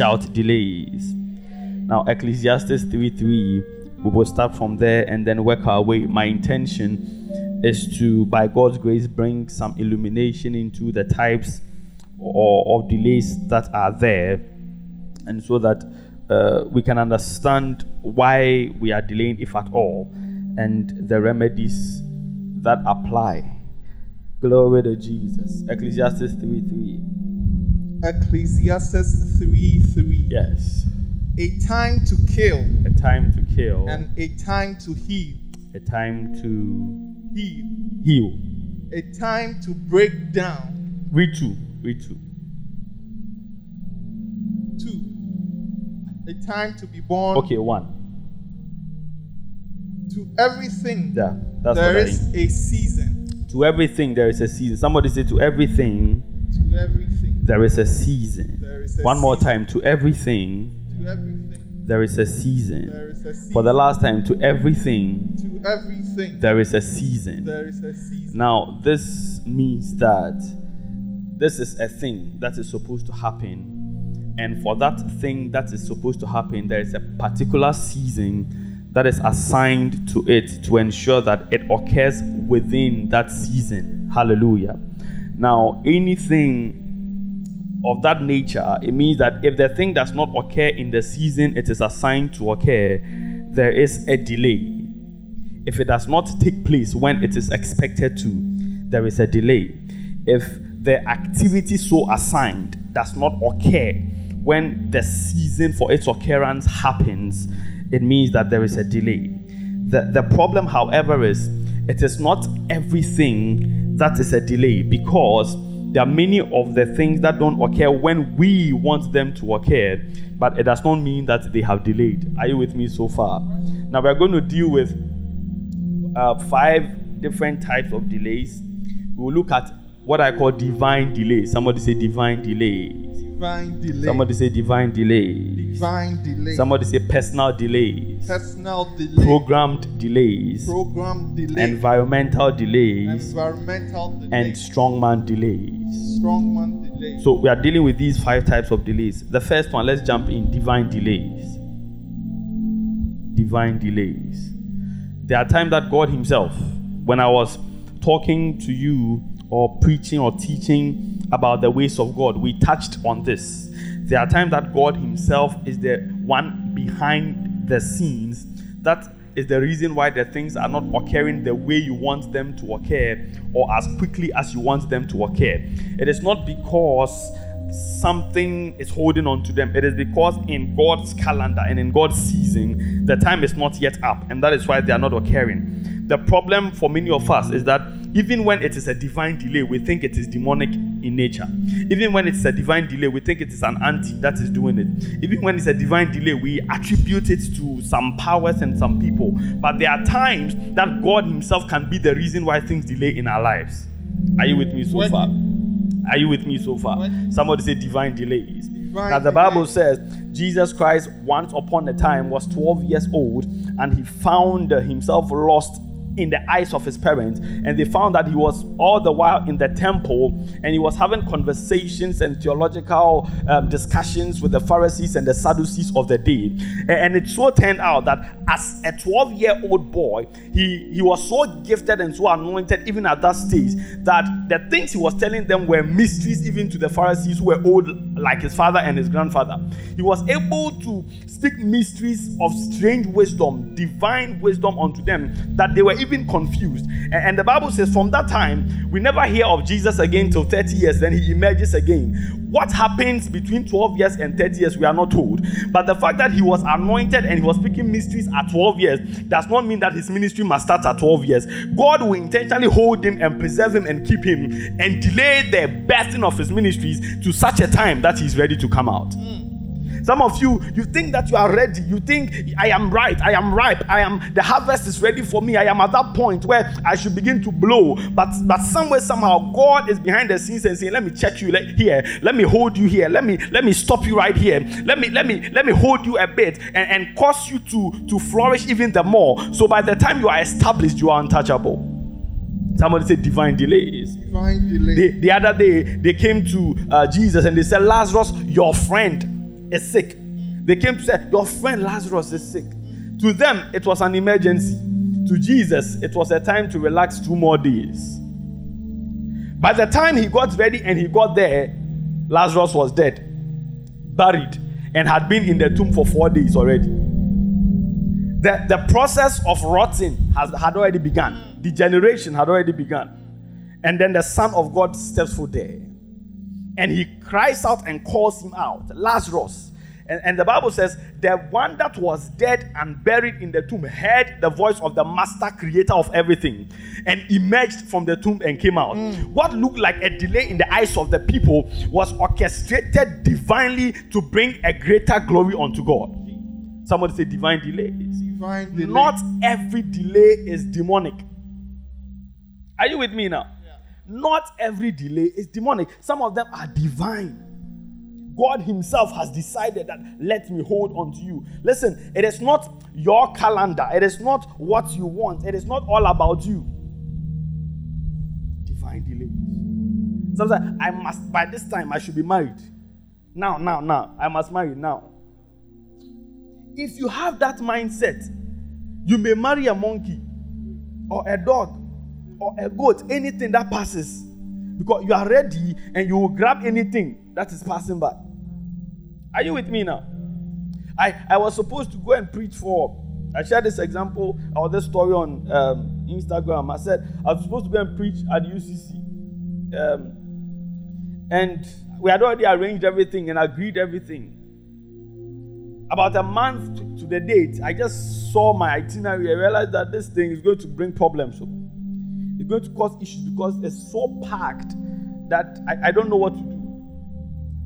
Shout delays. Now, Ecclesiastes 3 3, we will start from there and then work our way. My intention is to, by God's grace, bring some illumination into the types or of delays that are there, and so that uh, we can understand why we are delaying, if at all, and the remedies that apply. Glory to Jesus. Ecclesiastes 3 3. Ecclesiastes 3 3. Yes. A time to kill A time to kill, and a time to heal. a time to Heal. heal. A time to break down. Read two. Read two. Two. A time to be born. Okay, one. To everything Yeah, that's there what I is a season. To everything there is a season. Somebody say to everything To everything there is a season. there is a One more time. To everything To everything there is a season. there is a season. For the last time, to everything to everything there is a season. there is a season. Now, this means that this is a thing that is supposed to happen. And for that thing that is supposed to happen, there is a particular season that is assigned to it to ensure that it occurs within that season. Hallelujah. Now, anything of that nature, it means that if the thing does not occur in the season it is assigned to occur, there is a delay. If it does not take place when it is expected to, there is a delay. If the activity so assigned does not occur when the season for its occurrence happens, it means that there is a delay. The, the problem, however, is it is not everything that is a delay because there are many of the things that don't occur when we want them to occur, but it does not mean that they have delayed. Are you with me so far? Now we're going to deal with uh, five different types of delays. We will look at what I call divine delay. Somebody say divine delays. Divine delay. Somebody say divine delays. Divine delay. Somebody say personal delays. Personal delay. Programmed delays. Program delay. Environmental delays. environmental delay. And strongman delays. strongman delay. So we are dealing with these five types of delays. The first one, let's jump in divine delays. Divine delays. There are times that God Himself, when I was talking to you or preaching or teaching about the ways of God, we touched on this. There are times that God Himself is the one behind the scenes that is the reason why the things are not occurring the way you want them to occur or as quickly as you want them to occur. It is not because something is holding on to them. It is because in God's calendar and in God's season, the time is not yet up, and that is why they are not occurring. The problem for many of us is that even when it is a divine delay, we think it is demonic in nature. Even when it's a divine delay, we think it is an anti that is doing it. Even when it's a divine delay, we attribute it to some powers and some people. But there are times that God Himself can be the reason why things delay in our lives. Are you with me so far? Are you with me so far? Somebody say divine delays. Divine now the Bible says Jesus Christ once upon a time was 12 years old and he found himself lost in the eyes of his parents and they found that he was all the while in the temple and he was having conversations and theological um, discussions with the Pharisees and the Sadducees of the day and it so turned out that as a 12 year old boy he, he was so gifted and so anointed even at that stage that the things he was telling them were mysteries even to the Pharisees who were old like his father and his grandfather. He was able to speak mysteries of strange wisdom, divine wisdom unto them that they were even confused. A- And, the Bible says from that time, we never hear of Jesus again till 30 years, then he emerges again. What happens between 12 years and 30 years, we are not told. But the fact that he was anointed and he was speaking mysteries at 12 years does not mean that his ministry must start at 12 years. God will intentionally hold him and preserve him and keep him and delay the birthing of his ministries to such a time that he's ready to come out. Hmm. Some of you, you think that you are ready. You think I am right. I am ripe. I am the harvest is ready for me. I am at that point where I should begin to blow. But but somewhere somehow God is behind the scenes and saying, "Let me check you here. Let me hold you here. Let me let me stop you right here. Let me let me let me hold you a bit and, and cause you to to flourish even the more. So by the time you are established, you are untouchable." Somebody said divine delays. Divine delay. The, the other day, they came to uh, Jesus and they said, Lazarus, your friend, is sick. They came to say, Your friend Lazarus is sick. To them, it was an emergency. To Jesus, it was a time to relax two more days. By the time he got ready and he got there, Lazarus was dead, buried, and had been in the tomb for four days already. The, the process of rotting has, had already begun, degeneration had already begun. And then the Son of God steps foot there. And he cries out and calls him out Lazarus, and, and the Bible says, the one that was dead and buried in the tomb heard the voice of the master creator of everything and emerged from the tomb and came out. Mm. What looked like a delay in the eyes of the people was orchestrated divinely to bring a greater glory unto God. Somebody say divine delays. Divine delay. Not every delay is demonic. Are you with me now? Not every delay is demonic. Some of them are divine. God Himself has decided that let me hold on to you. Listen, it is not your calendar, it is not what you want, it is not all about you. Divine delay. Sometimes I must, by this time, I should be married. Now, now, now. I must marry now. If you have that mindset, you may marry a monkey or a dog or a goat, anything that passes. Because you are ready and you will grab anything that is passing by. Are you with me now? I, I was supposed to go and preach for. I shared this example or this story on um, Instagram. I said I was supposed to go and preach at UCC. Um, and we had already arranged everything and agreed everything. About a month to, to the date, I just saw my itinerary. I realized that this thing is going to bring problems. It's going to cause issues because it's so packed that I, I don't know what to do.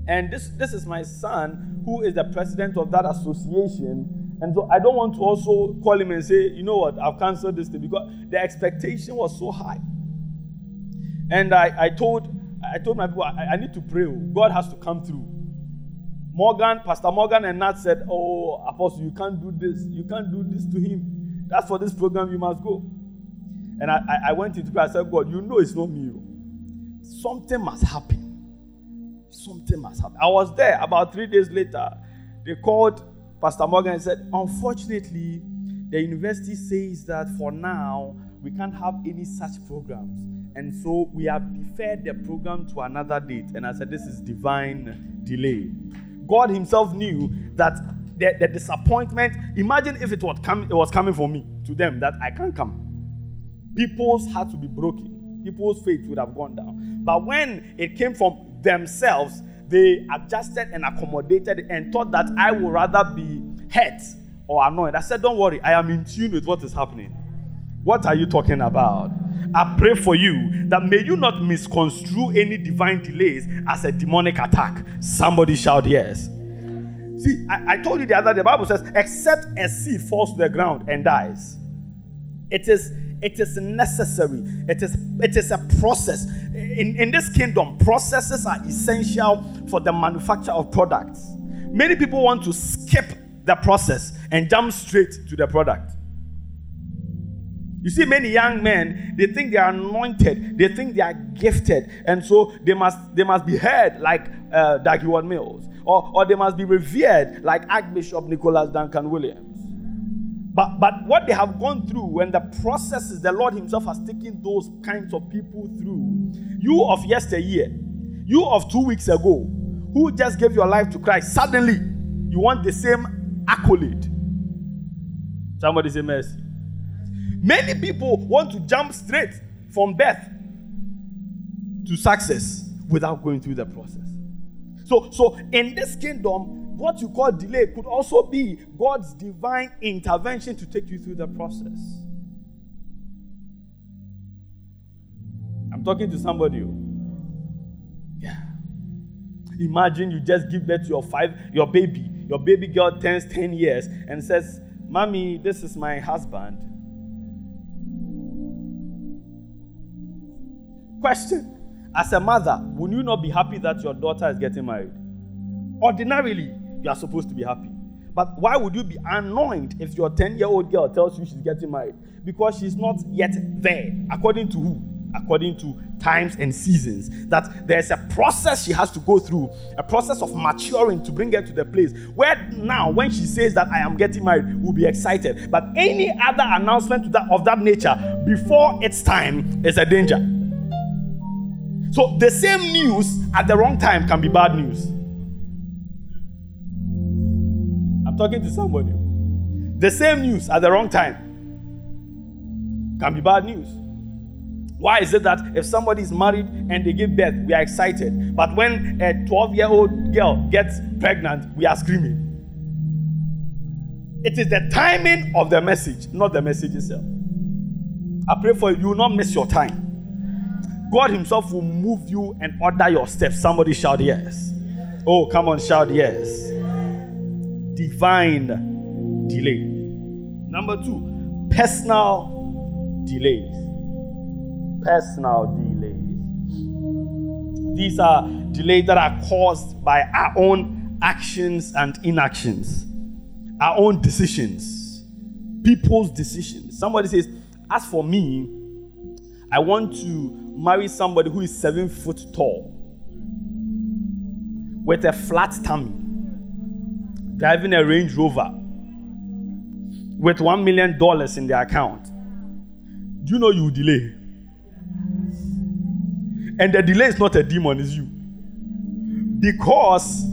And this, this is my son, who is the president of that association. And so I don't want to also call him and say, you know what, I've canceled this thing because the expectation was so high. And I, I told I told my people, I, I need to pray. God has to come through. Morgan, Pastor Morgan and Nat said, Oh, Apostle, you can't do this. You can't do this to him. That's for this program, you must go. And I, I, went into prayer. I said, God, you know it's not me. Oh. Something must happen something must happen. I was there about three days later. They called Pastor Morgan and said, Unfortunately, the university says that for now, we can't have any such programs. And so we have deferred the program to another date. And I said, This is divine delay. God Himself knew that the, the disappointment, imagine if it was, com- it was coming for me, to them, that I can't come. People's hearts would be broken, people's faith would have gone down. But when it came from themselves, they adjusted and accommodated and thought that I would rather be hurt or annoyed. I said, Don't worry, I am in tune with what is happening. What are you talking about? I pray for you that may you not misconstrue any divine delays as a demonic attack. Somebody shout yes. See, I, I told you the other day, the Bible says, except a seed falls to the ground and dies. It is it is necessary. It is it is a process. In, in this kingdom, processes are essential for the manufacture of products. Many people want to skip the process and jump straight to the product. You see, many young men, they think they are anointed, they think they are gifted, and so they must they must be heard like uh, Dag Heward-Mills, or, or they must be revered like Archbishop Nicholas Duncan Williams. But, but what they have gone through and the processes the Lord Himself has taken those kinds of people through, you of yesteryear, you of two weeks ago, who just gave your life to Christ, suddenly you want the same accolade. Somebody say mercy. Many people want to jump straight from birth to success without going through the process. So, so in this kingdom, what you call delay could also be God's divine intervention to take you through the process. I'm talking to somebody. Oh. Yeah. Imagine you just give birth to your five, your baby. Your baby girl turns 10 years and says, Mommy, this is my husband. Question As a mother, would you not be happy that your daughter is getting married? Ordinarily, you are supposed to be happy. But why would you be annoyed if your 10 year old girl tells you she's getting married? Because she's not yet there. According to who? According to times and seasons. That there's a process she has to go through, a process of maturing to bring her to the place where now, when she says that I am getting married, we'll be excited. But any other announcement that, of that nature before its time is a danger. So the same news at the wrong time can be bad news. I'm talking to somebody. The same news at the wrong time can be bad news. Why is it that if somebody is married and they give birth, we are excited, but when a 12 year old girl gets pregnant, we are screaming? It is the timing of the message, not the message itself. I pray for you, you will not miss your time. God Himself will move you and order your steps. Somebody shout yes. Oh, come on, shout yes. Divine delay. Number two, personal delays. Personal delays. These are delays that are caused by our own actions and inactions, our own decisions, people's decisions. Somebody says, As for me, I want to marry somebody who is seven foot tall with a flat tummy, driving a Range Rover with one million dollars in their account. Do you know you delay? And the delay is not a demon, it's you. Because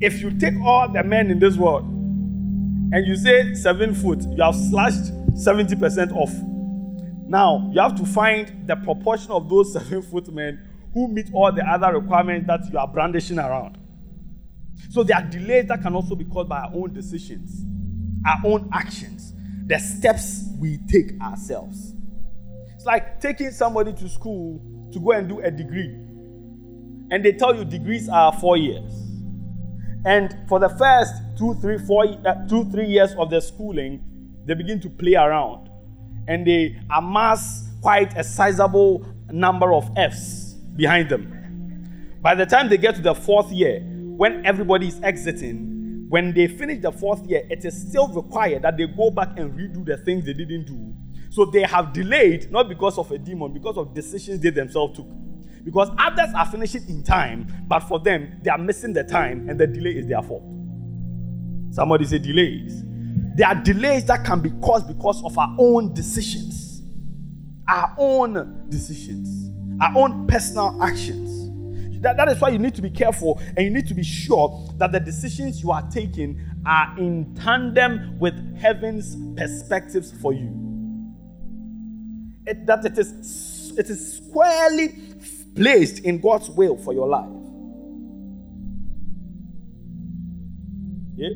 if you take all the men in this world and you say seven foot, you have slashed 70% off. Now, you have to find the proportion of those seven foot men who meet all the other requirements that you are brandishing around. So there are delays that can also be caused by our own decisions, our own actions, the steps we take ourselves. It's like taking somebody to school to go and do a degree. And they tell you degrees are four years. And for the first two, three, four, uh, two, three years of their schooling, they begin to play around and they amass quite a sizable number of F's behind them. By the time they get to the fourth year, when everybody is exiting, when they finish the fourth year, it is still required that they go back and redo the things they didn't do. So they have delayed, not because of a demon, because of decisions they themselves took. Because others are finishing in time, but for them, they are missing the time, and the delay is their fault. Somebody say delays. There are delays that can be caused because of our own decisions, our own decisions, our own personal actions. That, that is why you need to be careful and you need to be sure that the decisions you are taking are in tandem with heaven's perspectives for you. It, that it is, it is squarely placed in God's will for your life. Yeah.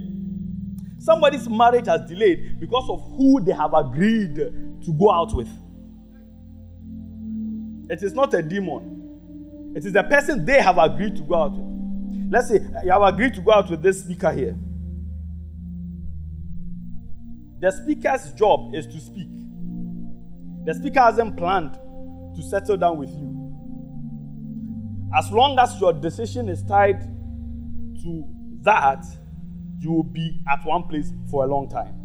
Somebody's marriage has delayed because of who they have agreed to go out with. It is not a demon, it is the person they have agreed to go out with. Let's say eh, you have agreed to go out with this speaker here. The speaker's job is to speak. The speaker hasn't planned to settle down with you. As long as your decision is tied to that, you will be at one place for a long time.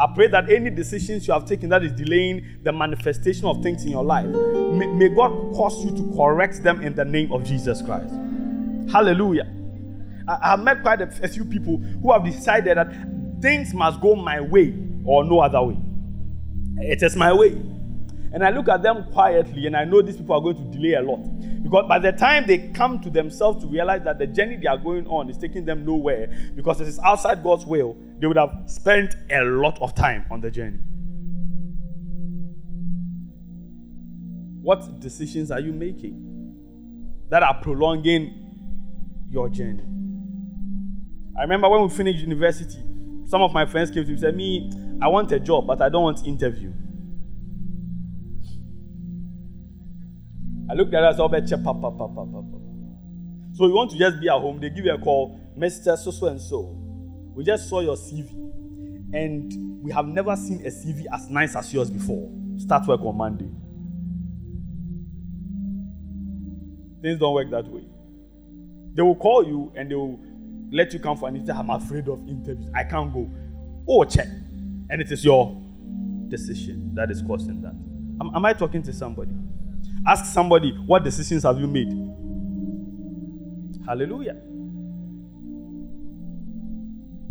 I pray that any decisions you have taken that is delaying the manifestation of things in your life, may, may God cause you to correct them in the name of Jesus Christ. Hallelujah. I, have met quite a, a few people who have decided that things must go my way or no other way. It is my way. And I look at them quietly and I know these people are going to delay a lot. Because by the time they come to themselves to realize that the journey they are going on is taking them nowhere because it is outside God's will, they would have spent a lot of time on the journey. What decisions are you making that are prolonging your journey? I remember when we finished university, some of my friends came to me and said, Me, I want a job, but I don't want interview. I looked at us all oh, bet check papa papa papa. So you want to just be at home, they give you a call, Mr. So so and so. We just saw your CV. And we have never seen a CV as nice as yours before. Start work on Monday. Things don't work that way. They will call you and they will let you come for an interview. I'm afraid of interviews. I can't go. Oh, check. And it is your decision that is causing that. Am, am I talking to somebody? Ask somebody, what decisions have you made? Hallelujah.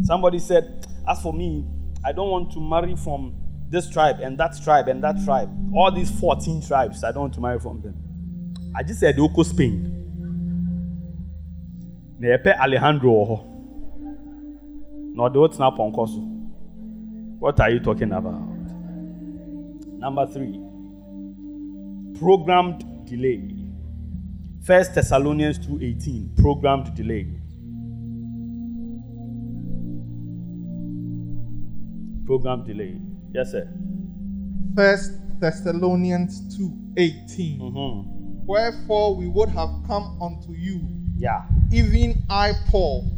Somebody said, As for me, I don't want to marry from this tribe and that tribe and that tribe. All these 14 tribes, I don't want to marry from them. I just said, Oko Spain. Alejandro. No, do not What are you talking about? Number three, programmed delay. First Thessalonians 2:18, programmed delay. Programmed delay. Yes, sir. First Thessalonians 2:18. Mm-hmm. Wherefore we would have come unto you. Yeah. Even I, Paul,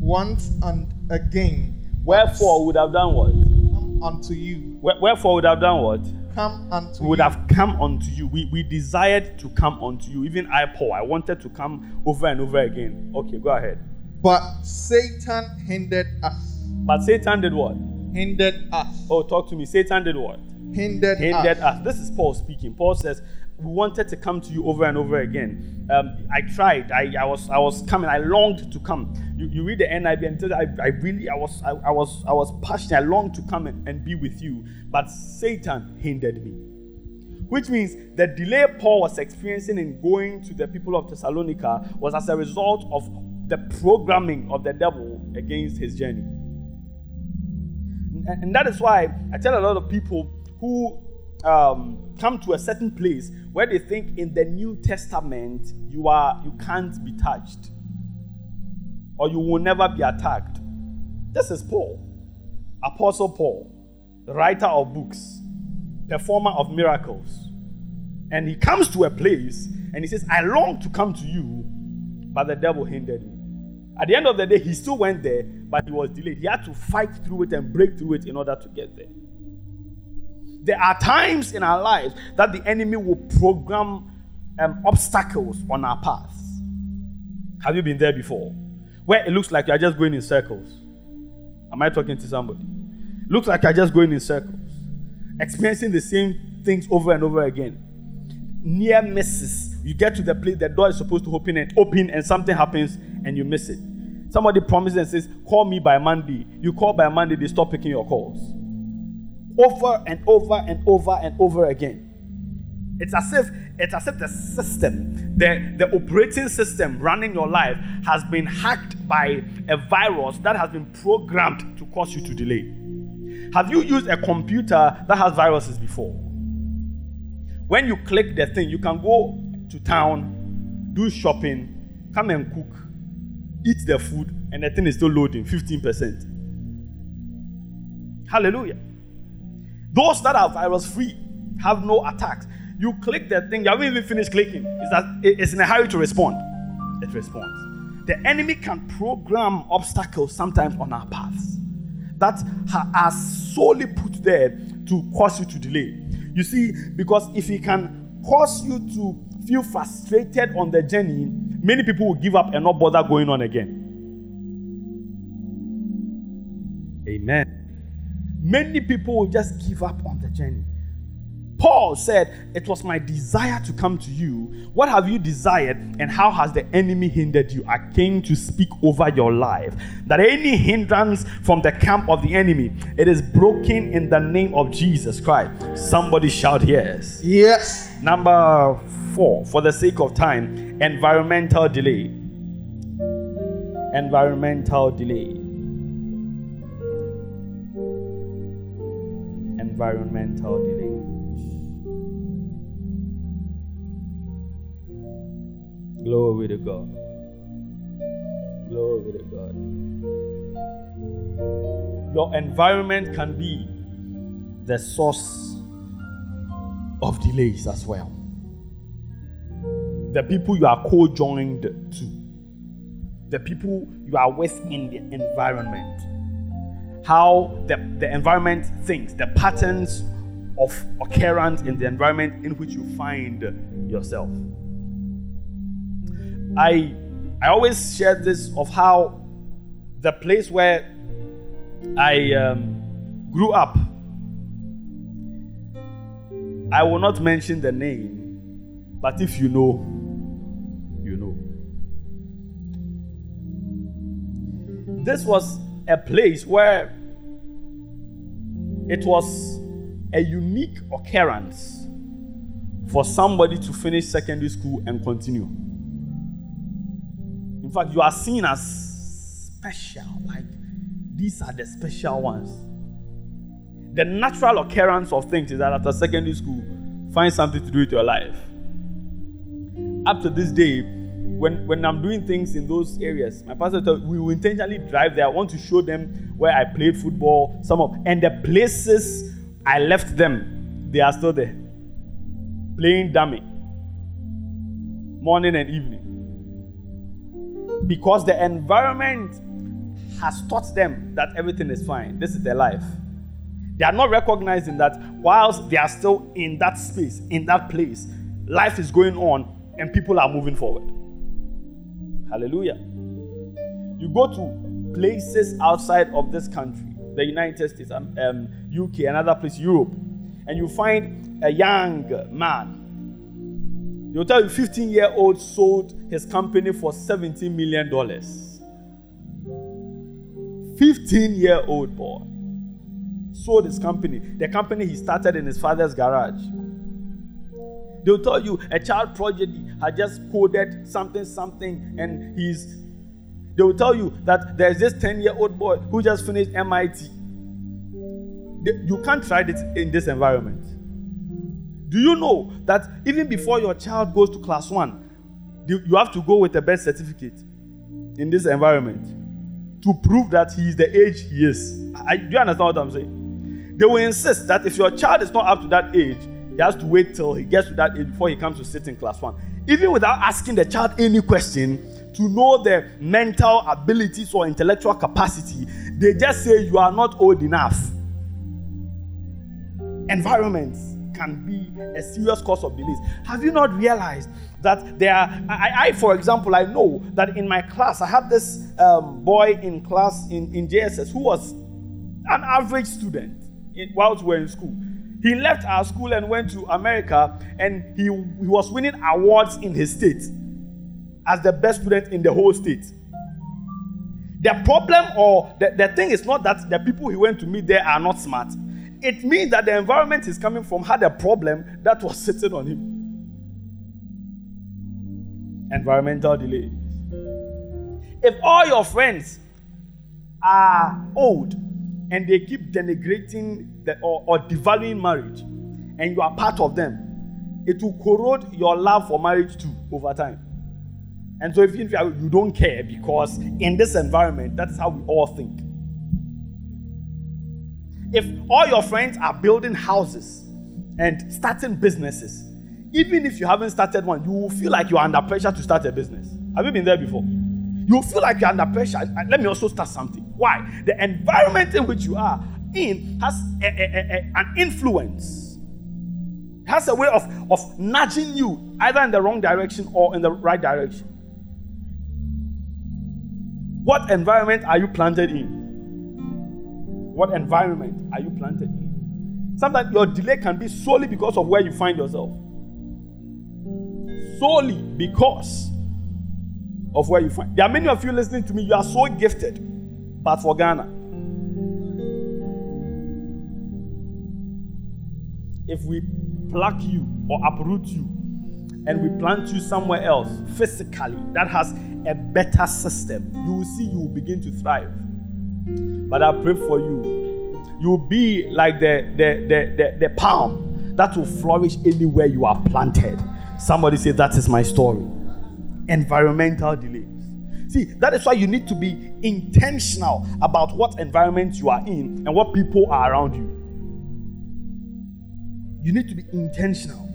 once and again. Wherefore would have done what? Come unto you. Wherefore would have done what? Come unto we would you. have come unto you. We, we desired to come unto you. Even I, Paul, I wanted to come over and over again. Okay, go ahead. But Satan hindered us. But Satan did what? Hindered us. Oh, talk to me. Satan did what? Hindered, hindered us. us. This is Paul speaking. Paul says, wanted to come to you over and over again. Um, I tried. I, I was I was coming. I longed to come. You, you read the NIV and tell I, I really I was I, I was I was passionate. I longed to come and, and be with you, but Satan hindered me. Which means the delay Paul was experiencing in going to the people of Thessalonica was as a result of the programming of the devil against his journey. And, and that is why I tell a lot of people who um, come to a certain place where they think in the New Testament you are you can't be touched or you will never be attacked. This is Paul, Apostle Paul, writer of books, performer of miracles. And he comes to a place and he says, I long to come to you, but the devil hindered me. At the end of the day, he still went there, but he was delayed. He had to fight through it and break through it in order to get there. There are times in our lives that the enemy will program um, obstacles on our paths. Have you been there before? Where it looks like you're just going in circles. Am I talking to somebody? Looks like you're just going in circles, experiencing the same things over and over again. Near misses. You get to the place the door is supposed to open and open, and something happens and you miss it. Somebody promises and says, Call me by Monday. You call by Monday, they stop picking your calls over and over and over and over again. It's as if it's as if the system, the, the operating system running your life has been hacked by a virus that has been programmed to cause you to delay. Have you used a computer that has viruses before? When you click the thing, you can go to town, do shopping, come and cook, eat the food, and the thing is still loading 15%. Hallelujah. Those that are virus free have no attacks. You click the thing, you haven't even finished clicking. It's, that, it's in a hurry to respond. It responds. The enemy can program obstacles sometimes on our paths that are solely put there to cause you to delay. You see, because if he can cause you to feel frustrated on the journey, many people will give up and not bother going on again. Many people will just give up on the journey. Paul said, It was my desire to come to you. What have you desired, and how has the enemy hindered you? I came to speak over your life. That any hindrance from the camp of the enemy, it is broken in the name of Jesus Christ. Somebody shout yes. Yes. Number four, for the sake of time, environmental delay. Environmental delay. Environmental delay. Glory to God. Glory to God. Your environment can be the source of delays as well. The people you are co joined to, the people you are with in the environment how the, the environment thinks, the patterns of occurrence in the environment in which you find yourself. I I always share this of how the place where I um, grew up. I will not mention the name, But if you know, you know. This was a place where it was a unique occurrence for somebody to finish secondary school and continue. In fact, you are seen as special, like these are the special ones. The natural occurrence of things is that after secondary school, find something to do with your life. Up to this day, when, when I'm doing things in those areas, my pastor told we will intentionally drive there. I want to show them where I played football, some of and the places I left them, they are still there. Playing dummy. Morning and evening. Because the environment has taught them that everything is fine. This is their life. They are not recognizing that whilst they are still in that space, in that place, life is going on and people are moving forward. Hallelujah. You go to places outside of this country, the United States, um, um, UK, another place, Europe, and you find a young man. They'll tell you 15 year old sold his company for $17 million. 15 year old boy sold his company, the company he started in his father's garage. They'll tell you a child prodigy had just coded something, something, and he's. They will tell you that there's this 10 year old boy who just finished MIT. You can't try it in this environment. Do you know that even before your child goes to class one, you have to go with a birth certificate in this environment to prove that he is the age he is? I, do you understand what I'm saying? They will insist that if your child is not up to that age, he has to wait till he gets to that age before he comes to sit in class one. Even without asking the child any question to know their mental abilities or intellectual capacity, they just say you are not old enough. Environments can be a serious cause of delays. Have you not realized that there are, I, I for example, I know that in my class, I had this um, boy in class in, in JSS who was an average student in, whilst we were in school. He left our school and went to America, and he, he was winning awards in his state as the best student in the whole state. The problem or the, the thing is not that the people he went to meet there are not smart. It means that the environment is coming from had a problem that was sitting on him. Environmental delays. If all your friends are old and they keep denigrating the, or, or devaluing marriage, and you are part of them, it will corrode your love for marriage too over time. And so, if you, you don't care, because in this environment, that's how we all think. If all your friends are building houses and starting businesses, even if you haven't started one, you will feel like you are under pressure to start a business. Have you been there before? You feel like you're under pressure. Let me also start something. Why? The environment in which you are in has a, a, a, an influence, has a way of, of nudging you either in the wrong direction or in the right direction. What environment are you planted in? What environment are you planted in? Sometimes your delay can be solely because of where you find yourself. Solely because of where you find. There are many of you listening to me. You are so gifted, but for Ghana. If we pluck you or uproot you and we plant you somewhere else physically that has a better system, you will see you will begin to thrive. But I pray for you. You'll be like the, the, the, the, the palm that will flourish anywhere you are planted. Somebody say, That is my story. Environmental delays. See, that is why you need to be intentional about what environment you are in and what people are around you. You need to be intentional.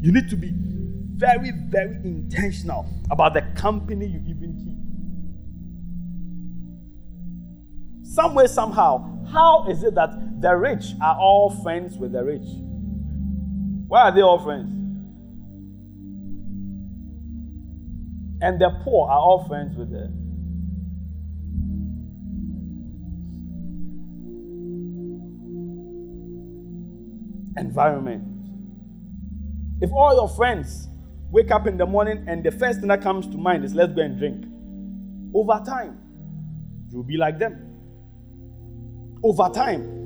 You need to be very, very intentional about the company you even keep. Some way, somehow, how is it that the rich are all friends with the rich? Why are they all friends? And the poor are all friends with the environment. If all your friends wake up in the morning and the first thing that comes to mind is let's go and drink. Over time, you'll be like them. Over time.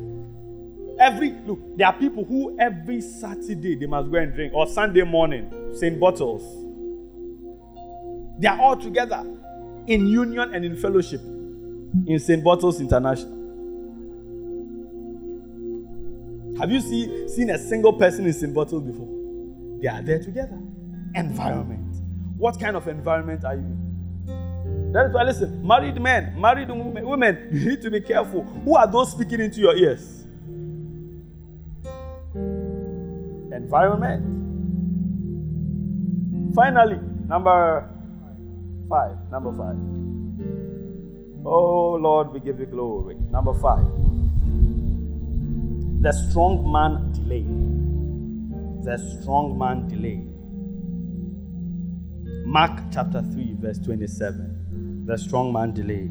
Every look, there are people who every Saturday they must go and drink, or Sunday morning, same bottles. They are all together in union and in fellowship in St. Bottles International. Have you see, seen a single person in St. Bottles before? They are there together. Environment. What kind of environment are you in? That is why, listen, married men, married women, women, you need to be careful. Who are those speaking into your ears? Environment. Finally, number five. Number five. Oh Lord, we give you glory. Number five. The strong man delay. The strong man delay. Mark chapter 3, verse 27. The strong man delay.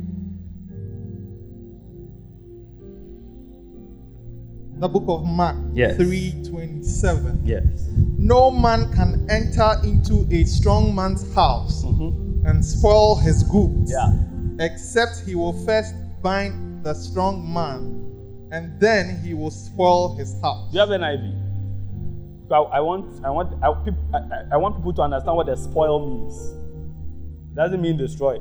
The book of Mark yes. 3:27. Yes. No man can enter into a strong man's house mm-hmm. and spoil his goods. Yeah. Except he will first bind the strong man and then he will spoil his house. Do you have an idea? I want, I want, I, I, I want people to understand what the spoil means. It doesn't mean destroy.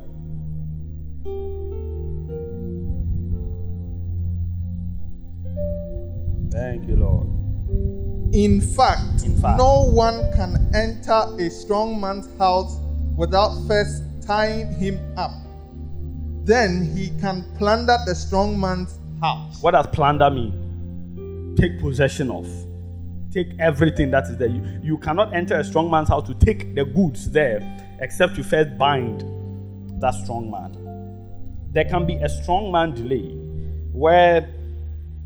Thank you, Lord. In fact, In fact, no one can enter a strong man's house without first tying him up. Then he can plunder the strong man's house. What does plunder mean? Take possession of. Take everything that is there. You, you cannot enter a strong man's house to take the goods there except you first bind that strong man. There can be a strong man delay where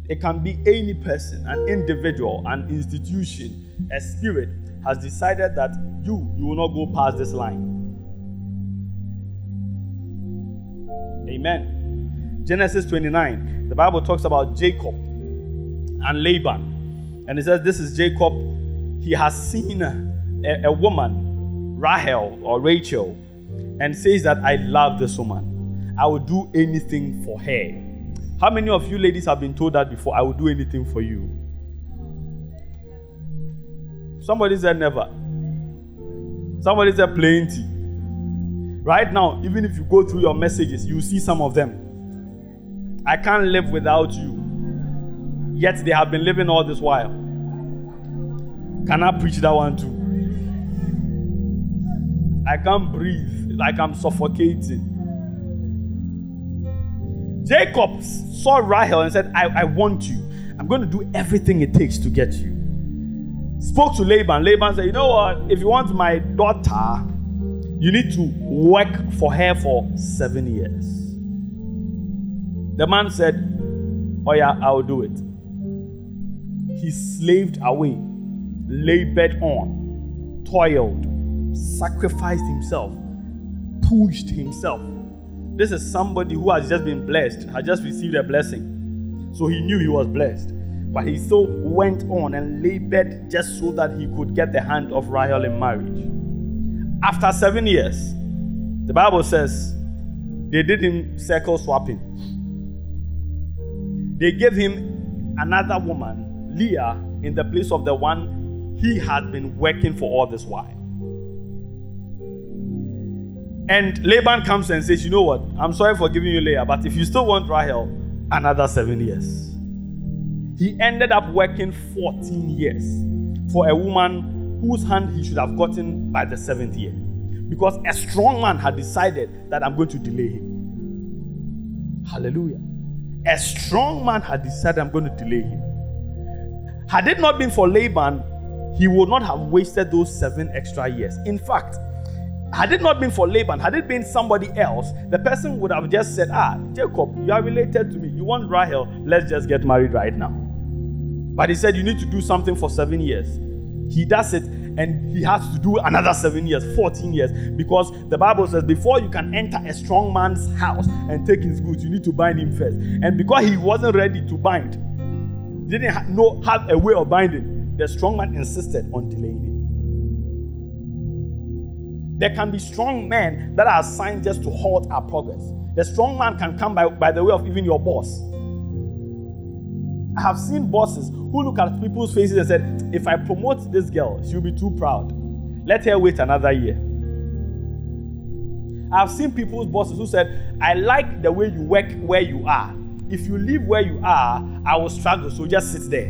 it can be any person, an individual, an institution, a spirit has decided that you you will not go past this line. Amen. Genesis 29, the Bible talks about Jacob and Laban. And it says, This is Jacob. He has seen a, a woman, Rahel or Rachel, and says that I love this woman. I will do anything for her. How many of you ladies have been told that before? I will do anything for you. Somebody said never. Somebody said plenty. Right now, even if you go through your messages, you see some of them. I can't live without you. Yet they have been living all this while. Can I preach that one too? I can't breathe, like I'm suffocating. Jacob saw Rahel and said, I, I want you. I'm going to do everything it takes to get you. Spoke to Laban. Laban said, You know what? If you want my daughter, you need to work for her for seven years. The man said, Oh, yeah, I'll do it. He slaved away, labored on, toiled, sacrificed himself, pushed himself this is somebody who has just been blessed, has just received a blessing. So he knew he was blessed. But he still went on and labored just so that he could get the hand of Rahel in marriage. After seven years, the Bible says they did him circle swapping. They gave him another woman, Leah, in the place of the one he had been working for all this while. And Laban comes and says, You know what? I'm sorry for giving you Leah, but if you still want Rahel, another seven years. He ended up working 14 years for a woman whose hand he should have gotten by the seventh year. Because a strong man had decided that I'm going to delay him. Hallelujah. A strong man had decided I'm going to delay him. Had it not been for Laban, he would not have wasted those seven extra years. In fact, had it not been for Laban, had it been somebody else, the person would have just said, Ah, Jacob, you are related to me. You want Rahel? Let's just get married right now. But he said, You need to do something for seven years. He does it and he has to do another seven years, 14 years, because the Bible says before you can enter a strong man's house and take his goods, you need to bind him first. And because he wasn't ready to bind, didn't ha- know have a way of binding, the strong man insisted on delaying it. There can be strong men that are assigned just to halt our progress. The strong man can come by, by the way of even your boss. I have seen bosses who look at people's faces and said, if I promote this girl, she'll be too proud. Let her wait another year. I've seen people's bosses who said, I like the way you work where you are. If you live where you are, I will struggle, so just sit there.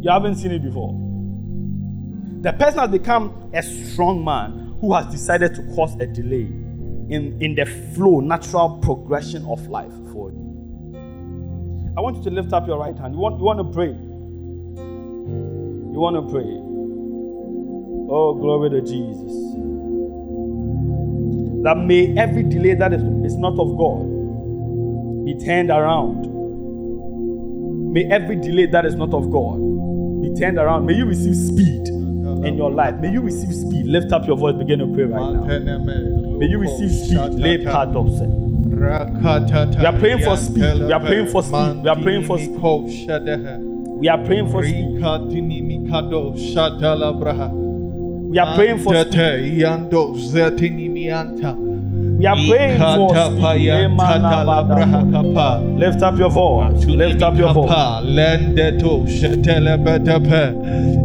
You haven't seen it before. The person has become a strong man who has decided to cause a delay in, in the flow, natural progression of life for you. I want you to lift up your right hand. You want, you want to pray. You want to pray. Oh, glory to Jesus. That may every delay that is, is not of God be turned around. May every delay that is not of God be turned around. May you receive speed in your life. May you receive speed. Lift up your voice, begin to pray right now. May you receive speed. Lay pados. We are praying for speed. We are praying for speed. We are praying for speed. We are praying for speed. We are praying for speed. We are praying for Lift up your voice. Lift up your voice.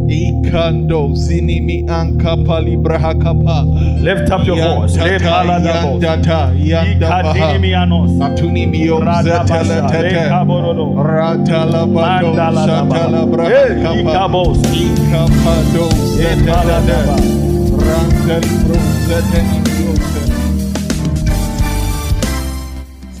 Ikando zinimi ankapali brahakapa. Lift up your voice. Yandata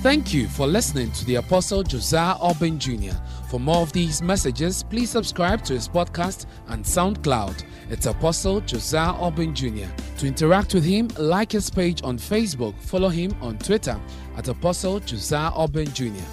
Thank you for listening to the Apostle Josiah Urban Jr. For more of these messages, please subscribe to his podcast and SoundCloud. It's Apostle Josiah Urban Jr. To interact with him, like his page on Facebook, follow him on Twitter at Apostle Josiah Urban Jr.